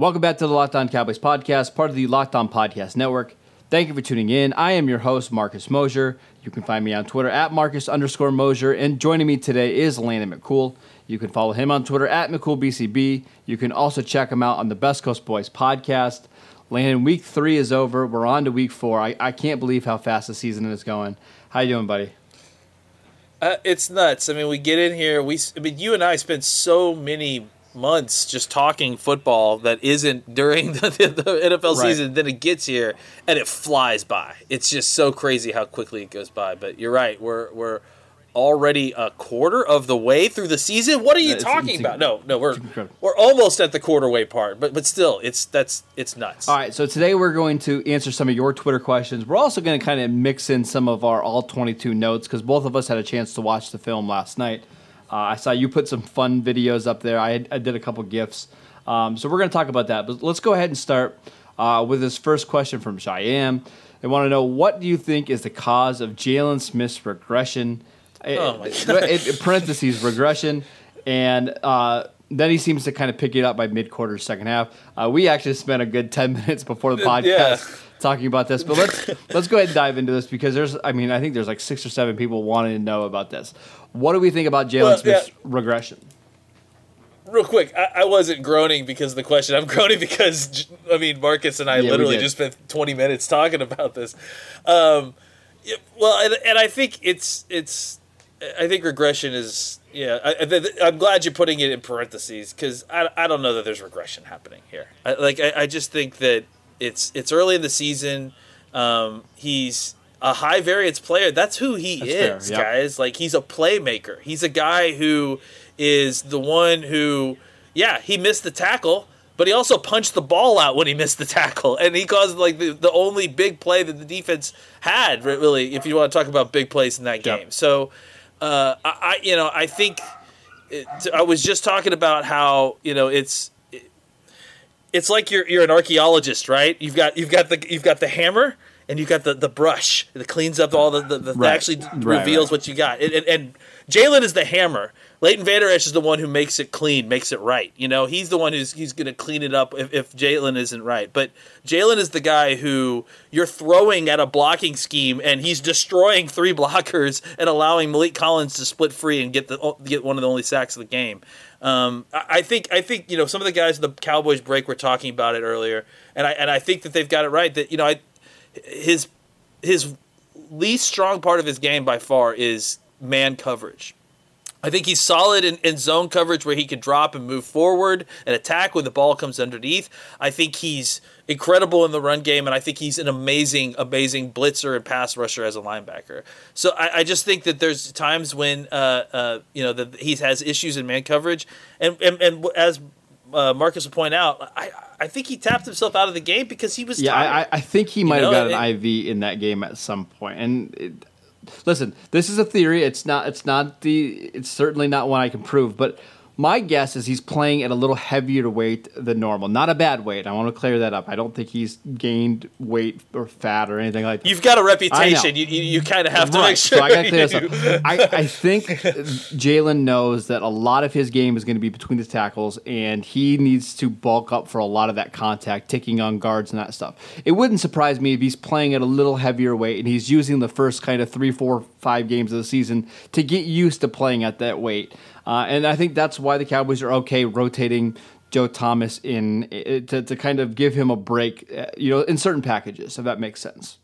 Welcome back to the Locked On Cowboys podcast, part of the Locked On Podcast Network. Thank you for tuning in. I am your host, Marcus Mosher. You can find me on Twitter at Marcus underscore Mosher. And joining me today is Landon McCool. You can follow him on Twitter at McCoolBCB. You can also check him out on the Best Coast Boys podcast. Landon, week three is over. We're on to week four. I, I can't believe how fast the season is going. How you doing, buddy? Uh, it's nuts. I mean, we get in here. We, I mean, you and I spent so many months just talking football that isn't during the, the NFL Right. season. Then it gets here and it flies by. It's just so crazy how quickly it goes by. But you're right. We're we're already a quarter of the way through the season. What are you talking it's about? No, no, we're we're almost at the quarter way part. But but still, it's that's it's nuts. All right, so today we're going to answer some of your Twitter questions. We're also going to kind of mix in some of our all 22 notes because both of us had a chance to watch the film last night. Uh, I saw you put some fun videos up there. I, I did a couple gifs. Um, so we're going to talk about that. But let's go ahead and start uh, with this first question from Cheyenne. They want to know what do you think is the cause of Jaylon Smith's regression? Oh, my It- it- parentheses regression, and uh, then he seems to kind of pick it up by mid quarter, second half. Uh, we actually spent a good ten minutes before the podcast. Talking about this, but let's let's go ahead and dive into this because there's, I mean, I think there's like six or seven people wanting to know about this. What do we think about Jaylon Well, Smith's yeah. regression? Real quick, I, I wasn't groaning because of the question. I'm groaning because I mean Marcus and I Yeah, literally just spent 20 minutes talking about this. Um, yeah, well, and, and I think it's it's I think regression is yeah. I, I'm glad you're putting it in parentheses because I, I don't know that there's regression happening here. I, like I, I just think that it's it's early in the season. Um, he's a high variance player. That's who he That's is, yep. guys. Like he's a playmaker. He's a guy who is the one who, yeah, he missed the tackle, but he also punched the ball out when he missed the tackle, and he caused like the, the only big play that the defense had. Really, if you want to talk about big plays in that Yep. game, so uh, I, I, you know, I think it, I was just talking about how you know it's it's like you're you're an archaeologist, right? You've got you've got the you've got the hammer and you've got the, the brush that cleans up all the, the, the that actually Right, reveals right. what you got. And, and, and Jaylon is the hammer. Leighton Vander Esch is the one who makes it clean, makes it right. You know, he's the one who's he's going to clean it up if, if Jaylon isn't right. But Jaylon is the guy who you're throwing at a blocking scheme, and he's destroying three blockers and allowing Maliek Collins to split free and get the get one of the only sacks of the game. Um, I think I think you know some of the guys in the Cowboys break were talking about it earlier, and I and I think that they've got it right. That you know, I, his his least strong part of his game by far is man coverage. I think he's solid in, in zone coverage where he can drop and move forward and attack when the ball comes underneath. I think he's incredible in the run game, and I think he's an amazing, amazing blitzer and pass rusher as a linebacker. So I, I just think that there's times when uh, uh, you know that he has issues in man coverage, and and, and as uh, Marcus will point out, I I think he tapped himself out of the game because he was Yeah, tired. I, I- think he might have got an it- IV in that game at some point. And it, listen, this is a theory. It's not. It's not the. It's certainly not one I can prove. But my guess is he's playing at a little heavier weight than normal. Not a bad weight. I want to clear that up. I don't think he's gained weight or fat or anything like that. You've got a reputation. You, you, you kind of have to make sure. So I got to clear you this up. I, I think Jaylon knows that a lot of his game is going to be between the tackles, and he needs to bulk up for a lot of that contact, taking on guards and that stuff. It wouldn't surprise me if he's playing at a little heavier weight and he's using the first kind of three, four, five games of the season to get used to playing at that weight. Uh, and I think that's why the Cowboys are okay rotating Joe Thomas in to, to kind of give him a break, uh, you know, in certain packages, if that makes sense.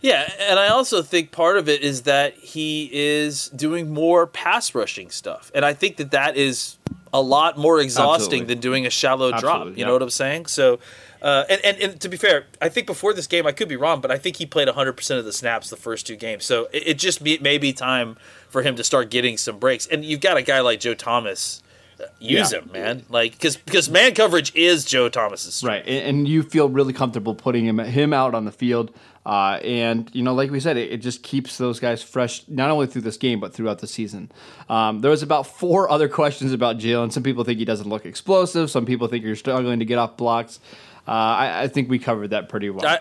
Yeah, and I also think part of it is that he is doing more pass rushing stuff, and I think that that is a lot more exhausting Absolutely. than doing a shallow drop. You yeah. know what I'm saying? So, uh, and, and and to be fair, I think before this game, I could be wrong, but I think he played 100 percent of the snaps the first two games. So it, it just be, may be time for him to start getting some breaks. And you've got a guy like Joe Thomas. uh, Use Yeah. him, man. Like because because man coverage is Joe Thomas's strength. Right, and, and you feel really comfortable putting him him out on the field, uh, and you know, like we said, it, it just keeps those guys fresh not only through this game but throughout the season. Um, there was about four other questions about Jaylon. Some people think he doesn't look explosive. Some people think you're struggling to get off blocks. Uh, I, I think we covered that pretty well. I,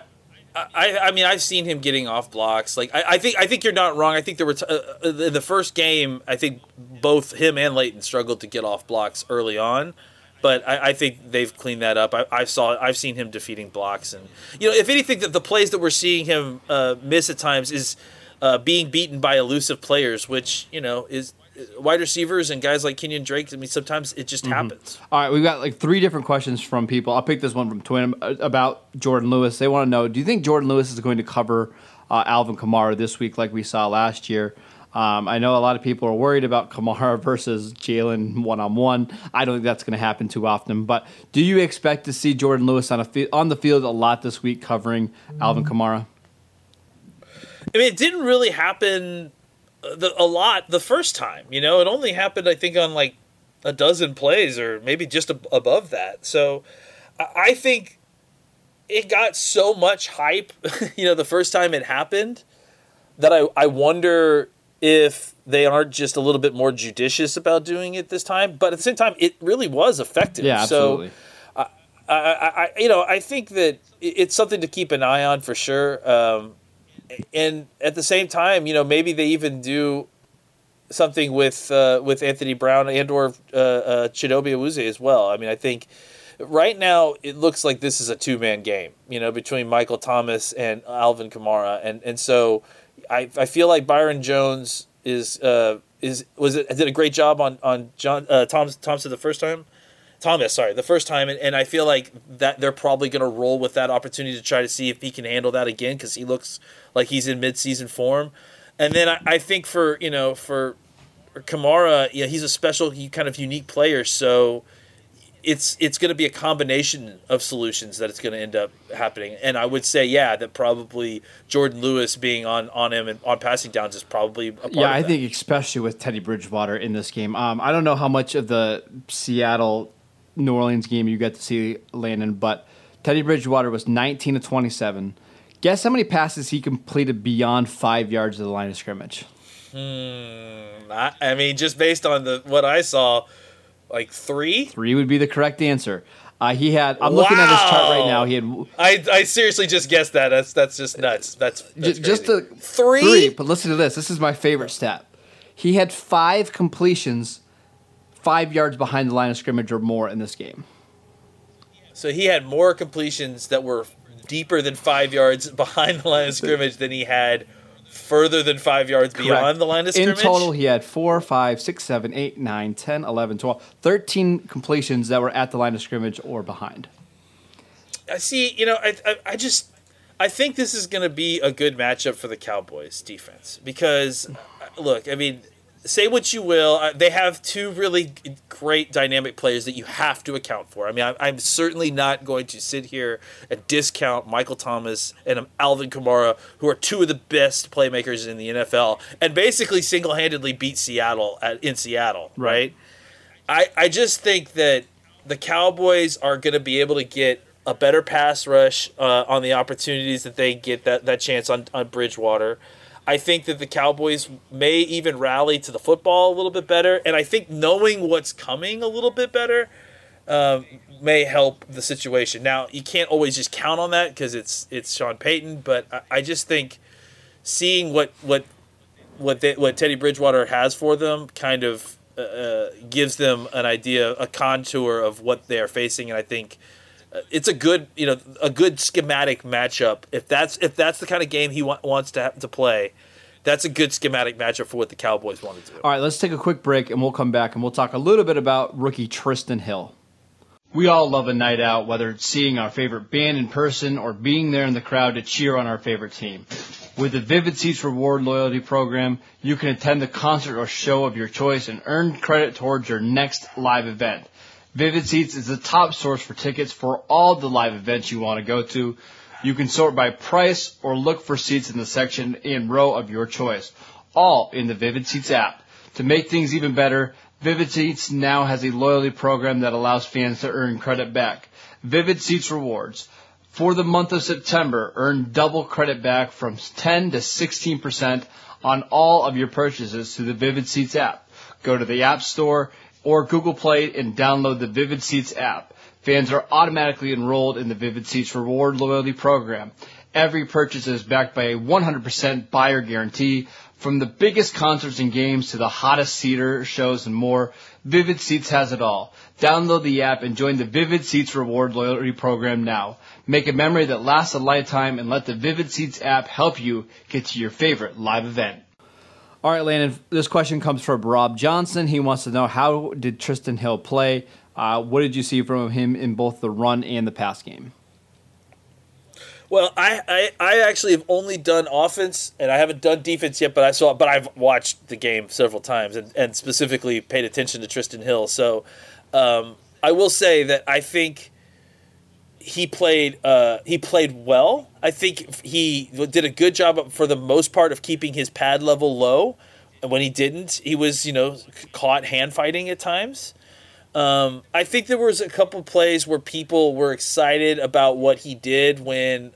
I, I mean, I've seen him getting off blocks. Like, I, I think, I think you're not wrong. I think there were t- uh, in the first game. I think both him and Leighton struggled to get off blocks early on, but I, I think they've cleaned that up. I, I, saw, I've seen him defeating blocks, and you know, if anything, that the plays that we're seeing him uh, miss at times is uh, being beaten by elusive players, which you know is wide receivers and guys like Kenyon Drake. I mean, sometimes it just happens. All right, we've got like three different questions from people. I'll pick this one from Twin uh, about Jourdan Lewis. They want to know: Do you think Jourdan Lewis is going to cover uh, Alvin Kamara this week, like we saw last year? Um, I know a lot of people are worried about Kamara versus Jaylon one on one. I don't think that's going to happen too often. But do you expect to see Jourdan Lewis on a fi- on the field a lot this week covering Alvin Kamara? I mean, it didn't really happen the, a lot the first time. You know, it only happened, I think, on like a dozen plays or maybe just ab- above that. So I, think it got so much hype, you know, the first time it happened that I, I wonder if they aren't just a little bit more judicious about doing it this time. But at the same time, it really was effective. Yeah, absolutely. So, I, I, I, you know, I think that it's something to keep an eye on for sure. Um, and at the same time, you know, maybe they even do something with uh, with Anthony Brown and or uh, uh, Chidobe Awuzie as well. I mean, I think right now it looks like this is a two man game, you know, between Michael Thomas and Alvin Kamara, and and so I I feel like Byron Jones is uh is was it did a great job on on John uh, Tom Thompson the first time. Thomas, sorry, the first time, and, and I feel like that they're probably going to roll with that opportunity to try to see if he can handle that again because he looks like he's in mid-season form. And then I, I think for you know for, Kamara, yeah, he's a special, he kind of unique player, so it's it's going to be a combination of solutions that it's going to end up happening. And I would say, yeah, that probably Jourdan Lewis being on on him and on passing downs is probably a part Yeah, I that. think especially with Teddy Bridgewater in this game. Um, I don't know how much of the Seattle New Orleans game you get to see Landon, but Teddy Bridgewater was 19 to 27. Guess how many passes he completed beyond five yards of the line of scrimmage? I, I mean, just based on the what I saw, like three. Three would be the correct answer. Uh, he had. I'm looking at his chart right now. He had I, I seriously just guessed that. That's that's just nuts. That's, that's J- just crazy. the three. But listen to this. This is my favorite stat. He had five completions, five yards behind the line of scrimmage or more in this game. So he had more completions that were deeper than five yards behind the line of scrimmage than he had further than five yards beyond the line of scrimmage? In total, he had 4, 5, 6, 7, 8, 9, 10, 11, 12, 13 completions that were at the line of scrimmage or behind. I see. You know, I, I, I just I think this is going to be a good matchup for the Cowboys defense because look, I mean, say what you will, uh, they have two really great dynamic players that you have to account for. I mean, I, I'm certainly not going to sit here and discount Michael Thomas and um, Alvin Kamara, who are two of the best playmakers in the NFL, and basically single-handedly beat Seattle at, in Seattle, right? I, I just think that the Cowboys are going to be able to get a better pass rush uh, on the opportunities that they get that, that chance on, on Bridgewater. I think that the Cowboys may even rally to the football a little bit better. And I think knowing what's coming a little bit better um, may help the situation. Now, you can't always just count on that because it's it's Sean Payton, but I, I just think seeing what what what they, what Teddy Bridgewater has for them kind of uh, uh, gives them an idea, a contour of what they are facing, and I think Uh, it's a good you know a good schematic matchup. If that's if that's the kind of game he wa- wants to to play, that's a good schematic matchup for what the Cowboys want to do. All right, let's take a quick break and we'll come back and we'll talk a little bit about rookie Trysten Hill. We all love a night out, whether it's seeing our favorite band in person or being there in the crowd to cheer on our favorite team. With the Vivid Seats Reward Loyalty Program, you can attend the concert or show of your choice and earn credit towards your next live event. Vivid Seats is the top source for tickets for all the live events you want to go to. You can sort by price or look for seats in the section and row of your choice, all in the Vivid Seats app. To make things even better, Vivid Seats now has a loyalty program that allows fans to earn credit back. Vivid Seats Rewards. For the month of September, earn double credit back from 10 to 16% on all of your purchases through the Vivid Seats app. Go to the App Store or Google Play and download the Vivid Seats app. Fans are automatically enrolled in the Vivid Seats Reward Loyalty Program. Every purchase is backed by a 100% buyer guarantee. From the biggest concerts and games to the hottest theater shows and more, Vivid Seats has it all. Download the app and join the Vivid Seats Reward Loyalty Program now. Make a memory that lasts a lifetime and let the Vivid Seats app help you get to your favorite live event. All right, Landon, this question comes from Rob Johnson. He wants to know how did Trysten Hill play? Uh, what did you see from him in both the run and the pass game? Well, I, I, I actually have only done offense and I haven't done defense yet, but I saw but I've watched the game several times and, and specifically paid attention to Trysten Hill. So um, I will say that I think he played uh, he played well. I think he did a good job for the most part of keeping his pad level low. And when he didn't, he was you know caught hand fighting at times. Um, I think there was a couple plays where people were excited about what he did when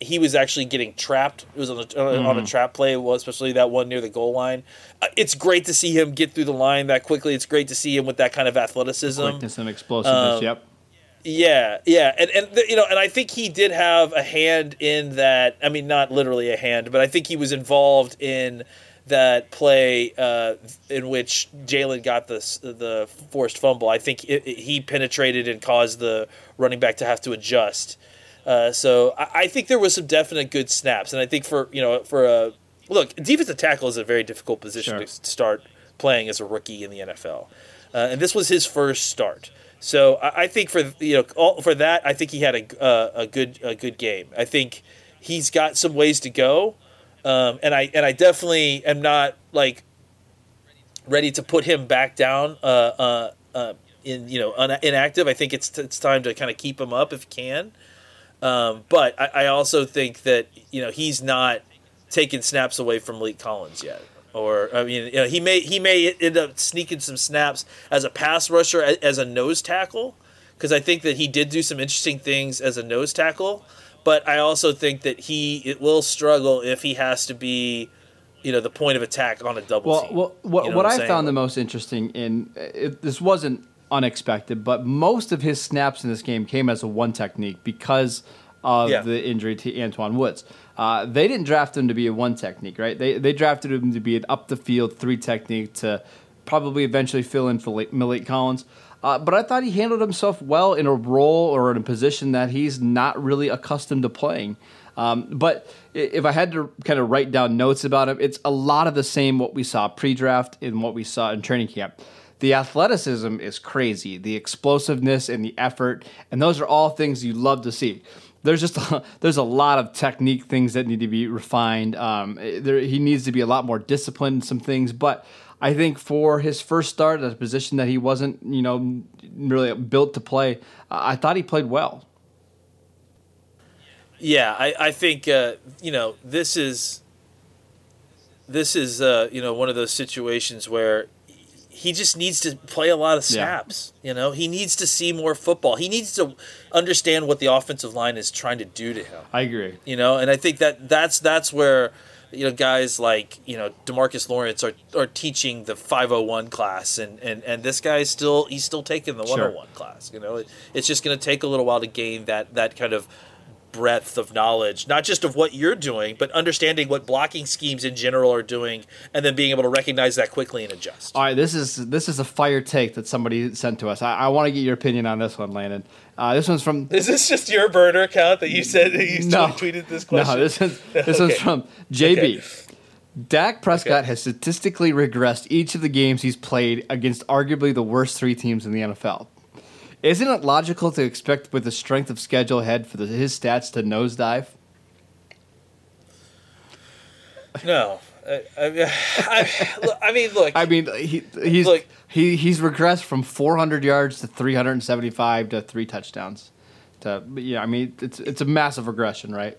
he was actually getting trapped. It was on a, mm. on a trap play, well, especially that one near the goal line. Uh, it's great to see him get through the line that quickly. It's great to see him with that kind of athleticism, quickness and explosiveness. Um, yep. Yeah, yeah, and and you know, and I think he did have a hand in that. I mean, not literally a hand, but I think he was involved in that play uh, in which Jaylon got the the forced fumble. I think it, it, he penetrated and caused the running back to have to adjust. Uh, so I, I, think there was some definite good snaps, and I think for you know for a look, defensive tackle is a very difficult position sure. to start playing as a rookie in the NFL, uh, and this was his first start. So I, think for you know all, for that, I think he had a uh, a good a good game. I think he's got some ways to go, um, and I and I definitely am not like ready to put him back down. Uh, uh, uh in you know un- inactive, I think it's it's time to kind of keep him up if you can. Um, but I, I, also think that you know he's not taking snaps away from Maliek Collins yet. Or I mean, you know, he may he may end up sneaking some snaps as a pass rusher as a nose tackle because I think that he did do some interesting things as a nose tackle. But I also think that he it will struggle if he has to be, you know, the point of attack on a double well, team. Well, what, you know what, what I found the most interesting in it, this wasn't unexpected, but most of his snaps in this game came as a one technique because of yeah. the injury to Antwaun Woods. Uh, they didn't draft him to be a one technique, right? They they drafted him to be an up the field three technique to probably eventually fill in for Maliek Collins. Uh, but I thought he handled himself well in a role or in a position that he's not really accustomed to playing. Um, but if I had to kind of write down notes about him, it's a lot of the same what we saw pre-draft and what we saw in training camp the athleticism is crazy, the explosiveness and the effort, and those are all things you love to see. There's just a, there's a lot of technique things that need to be refined. Um, there, he needs to be a lot more disciplined in some things, but I think for his first start at a position that he wasn't, you know, really built to play, I thought he played well. Yeah, I, I think uh, you know this is this is uh, you know one of those situations where he just needs to play a lot of snaps. Yeah. You know, he needs to see more football. He needs to understand what the offensive line is trying to do to him. I agree. You know, and I think that that's that's where you know guys like you know Demarcus Lawrence are, are teaching the 501 class, and and and this guy is still he's still taking the 101 sure. Oh class. You know, it, it's just going to take a little while to gain that that kind of breadth of knowledge, not just of what you're doing, but understanding what blocking schemes in general are doing, and then being able to recognize that quickly and adjust. All right, this is this is a fire take that somebody sent to us. I, I want to get your opinion on this one, Landon. Uh, this one's from. Is this just your burner account that you said that you no, tweeted this question? No, this is this okay. one's from JB. Okay. Dak Prescott okay. has statistically regressed each of the games he's played against arguably the worst three teams in the NFL. Isn't it logical to expect with the strength of schedule ahead for the, his stats to nosedive? No. I, I, I, mean, look. I mean, he, he's look, he he's regressed from 400 yards to 375 to three touchdowns. To yeah, I mean, it's it's a massive regression, right?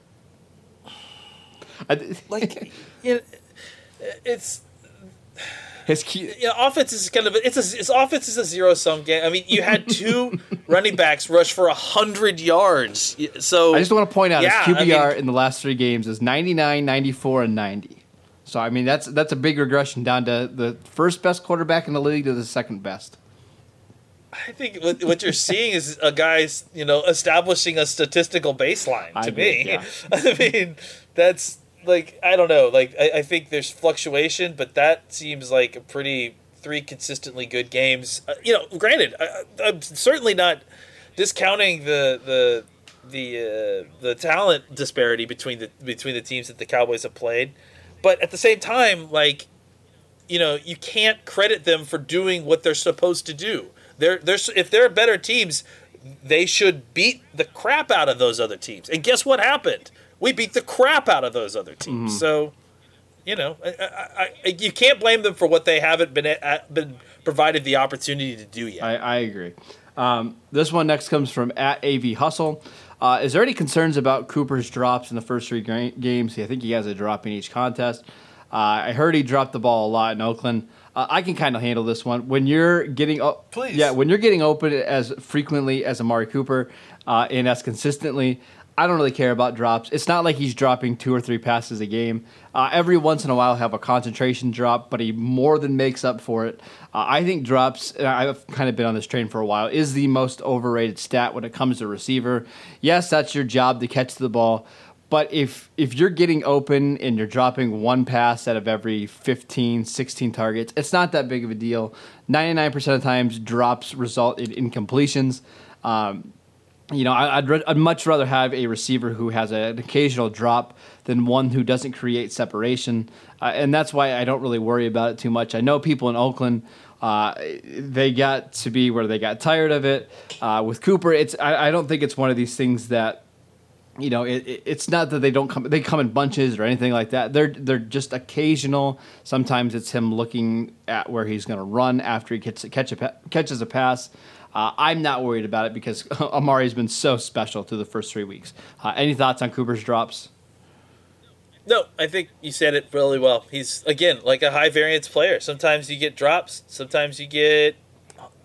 like, know, it's his key. Yeah, offense is kind of it's a it's offense is a zero sum game. I mean, you had two running backs rush for hundred yards. So I just want to point out yeah, his QBR I mean, in the last three games is 99, 94, and ninety. So I mean that's that's a big regression down to the first best quarterback in the league to the second best. I think what, what you're seeing is a guy's, you know, establishing a statistical baseline to agree, me. yeah. I mean, that's like I don't know. Like I, I think there's fluctuation, but that seems like a pretty three consistently good games. Uh, you know, granted, I, I'm certainly not discounting the the the uh, the talent disparity between the between the teams that the Cowboys have played, but at the same time, like you know, you can't credit them for doing what they're supposed to do. They're, they're, if they're better teams, they should beat the crap out of those other teams. And guess what happened? We beat the crap out of those other teams. So, you know, I, I, I, you can't blame them for what they haven't been at, been provided the opportunity to do yet. I, I agree. Um, this one next comes from at AV Hustle. Uh, is there any concerns about Cooper's drops in the first three games? I think he has a drop in each contest. Uh, I heard he dropped the ball a lot in Oakland. Uh, I can kind of handle this one. When you're getting o- Please. yeah, when you're getting open as frequently as Amari Cooper uh, and as consistently, I don't really care about drops. It's not like he's dropping two or three passes a game. Uh, every once in a while, have a concentration drop, but he more than makes up for it. Uh, I think drops. I've kind of been on this train for a while. Is the most overrated stat when it comes to receiver. Yes, that's your job to catch the ball. But if if you're getting open and you're dropping one pass out of every 15, 16 targets, it's not that big of a deal. 99% of times, drops result in incompletions. Um, you know, I- I'd, re- I'd much rather have a receiver who has a, an occasional drop than one who doesn't create separation. Uh, and that's why I don't really worry about it too much. I know people in Oakland, uh, they got to be where they got tired of it. Uh, with Cooper, it's I, I don't think it's one of these things that you know, it, it, it's not that they don't come. They come in bunches or anything like that. They're they're just occasional. Sometimes it's him looking at where he's going to run after he gets catch a, catches a pass. Uh, I'm not worried about it because Amari's been so special through the first three weeks. Uh, any thoughts on Cooper's drops? No, I think you said it really well. He's again like a high variance player. Sometimes you get drops. Sometimes you get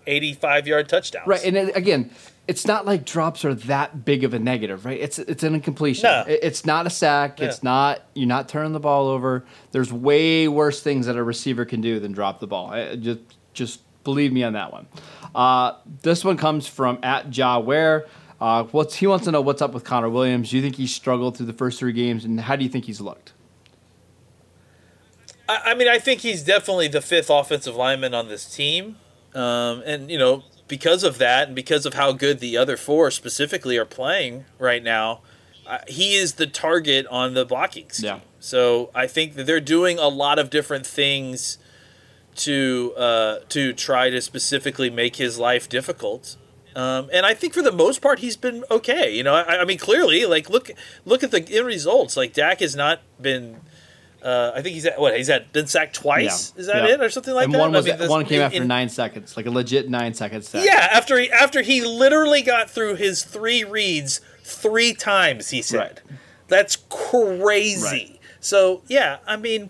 85 yard touchdowns. Right, and it, again, it's not like drops are that big of a negative, right? It's it's an incompletion. No. It's not a sack. Yeah. It's not you're not turning the ball over. There's way worse things that a receiver can do than drop the ball. Just just believe me on that one. Uh, this one comes from at Ja Ware. Uh, what's he wants to know what's up with Connor Williams? Do you think he struggled through the first three games, and how do you think he's looked? I, I mean, I think he's definitely the fifth offensive lineman on this team, um, and you know because of that, and because of how good the other four specifically are playing right now, uh, he is the target on the blocking scheme. Yeah. So I think that they're doing a lot of different things to uh, to try to specifically make his life difficult. Um, and I think for the most part he's been okay. You know, I, I mean clearly, like look look at the end results. Like Dak has not been. Uh, I think he's at what he's had been sacked twice. Yeah. Is that Yeah. it or something like and that? one I mean, this- one came in- after in- nine seconds, like a legit nine second sack. Yeah, after he after he literally got through his three reads three times. He said, Right. "That's crazy." Right. So yeah, I mean,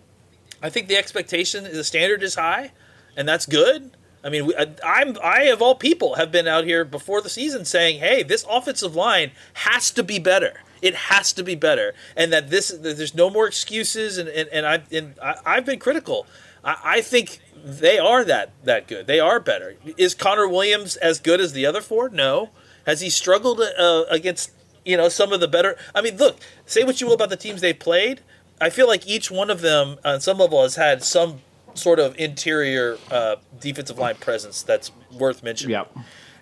I think the expectation, the standard is high, and that's good. I mean, we, I, I'm I of all people have been out here before the season saying, "Hey, this offensive line has to be better. It has to be better," and that this that there's no more excuses. And and, and I and I, I've been critical. I, I think they are that that good. They are better. Is Connor Williams as good as the other four? No. Has he struggled uh, against you know some of the better? I mean, look, say what you will about the teams they've played. I feel like each one of them, on some level, has had some sort of interior uh, defensive line presence that's worth mentioning. Yeah.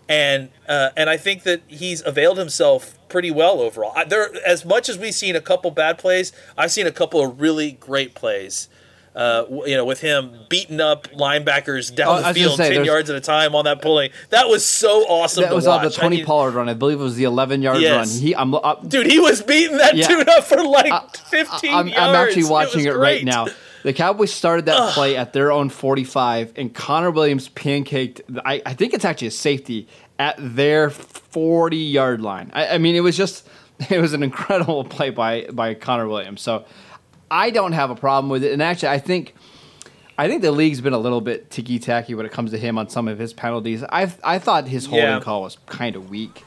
And uh, and I think that he's availed himself pretty well overall. I, there, as much as we've seen a couple bad plays, I've seen a couple of really great plays. Uh, you know, with him beating up linebackers Oh, down I the field say, ten yards at a time on that pulling, that was so awesome. That was watch. on the Tony I mean, Pollard run. I believe it was the 11 yard Yes. run. He, I'm, uh, Dude, he was beating that Yeah. dude up for like fifteen I'm, yards. I'm actually watching was it, right now. The Cowboys started that play at their own 45, and Connor Williams pancaked. I, I think it's actually a safety at their 40 yard line. I, I mean, it was just it was an incredible play by by Connor Williams. So I don't have a problem with it, and actually, I think. I think the league's been a little bit ticky tacky when it comes to him on some of his penalties. I I thought his holding Yeah. call was kind of weak.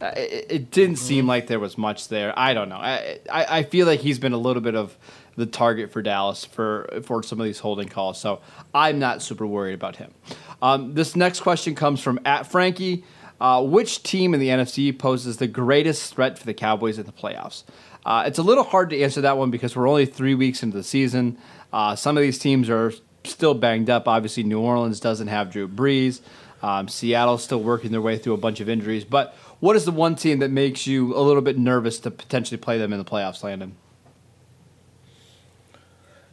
Uh, it, it didn't seem Mm-hmm. like there was much there. I don't know. I, I I feel like he's been a little bit of the target for Dallas for for some of these holding calls. So I'm not super worried about him. Um, this next question comes from at Frankie. Uh, which team in the NFC poses the greatest threat for the Cowboys in the playoffs? Uh, it's a little hard to answer that one because we're only three weeks into the season. Uh, some of these teams are still banged up. Obviously, New Orleans doesn't have Drew Brees. Um, Seattle's still working their way through a bunch of injuries. But what is the one team that makes you a little bit nervous to potentially play them in the playoffs, Landon?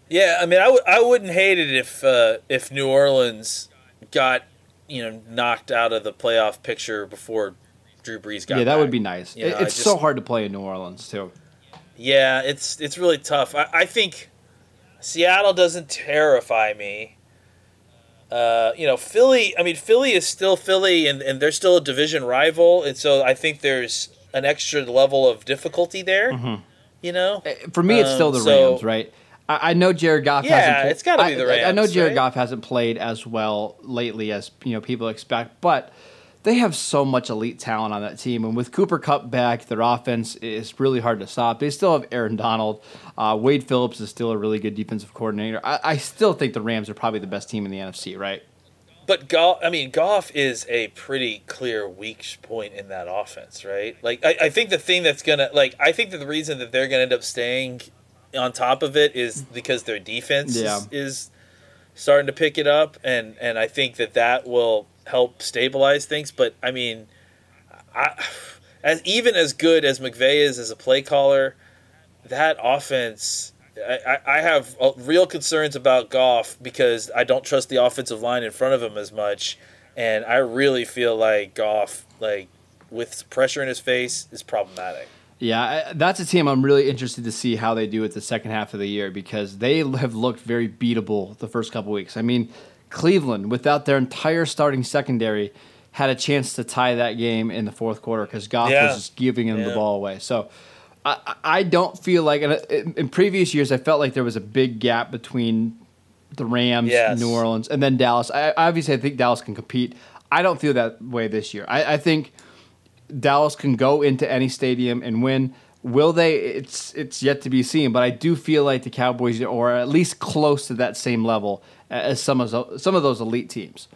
Yeah, I mean, I w- I wouldn't hate it if uh, if New Orleans got you know knocked out of the playoff picture before Drew Brees got. Yeah, that back. would be nice. You know, it's just, so hard to play in New Orleans too. Yeah, it's it's really tough. I, I think Seattle doesn't terrify me. Uh, you know, Philly. I mean, Philly is still Philly, and, and they're still a division rival, and so I think there's an extra level of difficulty there. Mm-hmm. You know, For me, it's still Um, the so- Rams, right? I, I know Jared Goff Yeah, hasn't. it's gotta be I- the I, I know Jared right? Goff hasn't played as well lately as you know people expect, but they have so much elite talent on that team, and with Cooper Kupp back, their offense is really hard to stop. They still have Aaron Donald. Uh, Wade Phillips is still a really good defensive coordinator. I, I still think the Rams are probably the best team in the NFC, right? But Goff, I mean, Goff is a pretty clear weak point in that offense, right? Like, I, I think the thing that's gonna, like, I think that the reason that they're gonna end up staying on top of it is because their defense Yeah. is, is starting to pick it up, and and I think that that will help stabilize things. But I mean, I, as even as good as McVay is as a play caller, that offense. I, I have uh, real concerns about Goff because I don't trust the offensive line in front of him as much, and I really feel like Goff, like with pressure in his face, is problematic. Yeah, that's a team I'm really interested to see how they do it the second half of the year because they have looked very beatable the first couple weeks. I mean, Cleveland, without their entire starting secondary, had a chance to tie that game in the fourth quarter because Goff Yeah. was just giving them the ball away. So I, I- don't feel like uh, in in previous years I felt like there was a big gap between the Rams, Yes. New Orleans, and then Dallas. I, obviously, I think Dallas can compete. I don't feel that way this year. I, I think Dallas can go into any stadium and win. Will they? It's it's yet to be seen. But I do feel like the Cowboys are at least close to that same level uh, as some of those, some of those elite teams.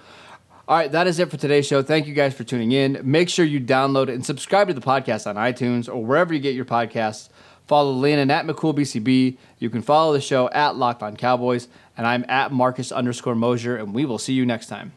All right, that is it for today's show. Thank you guys for tuning in. Make sure you download and subscribe to the podcast on iTunes or wherever you get your podcasts. Follow Landon at McCoolBCB. You can follow the show at Locked On Cowboys, and I'm at Marcus underscore Mosher, and we will see you next time.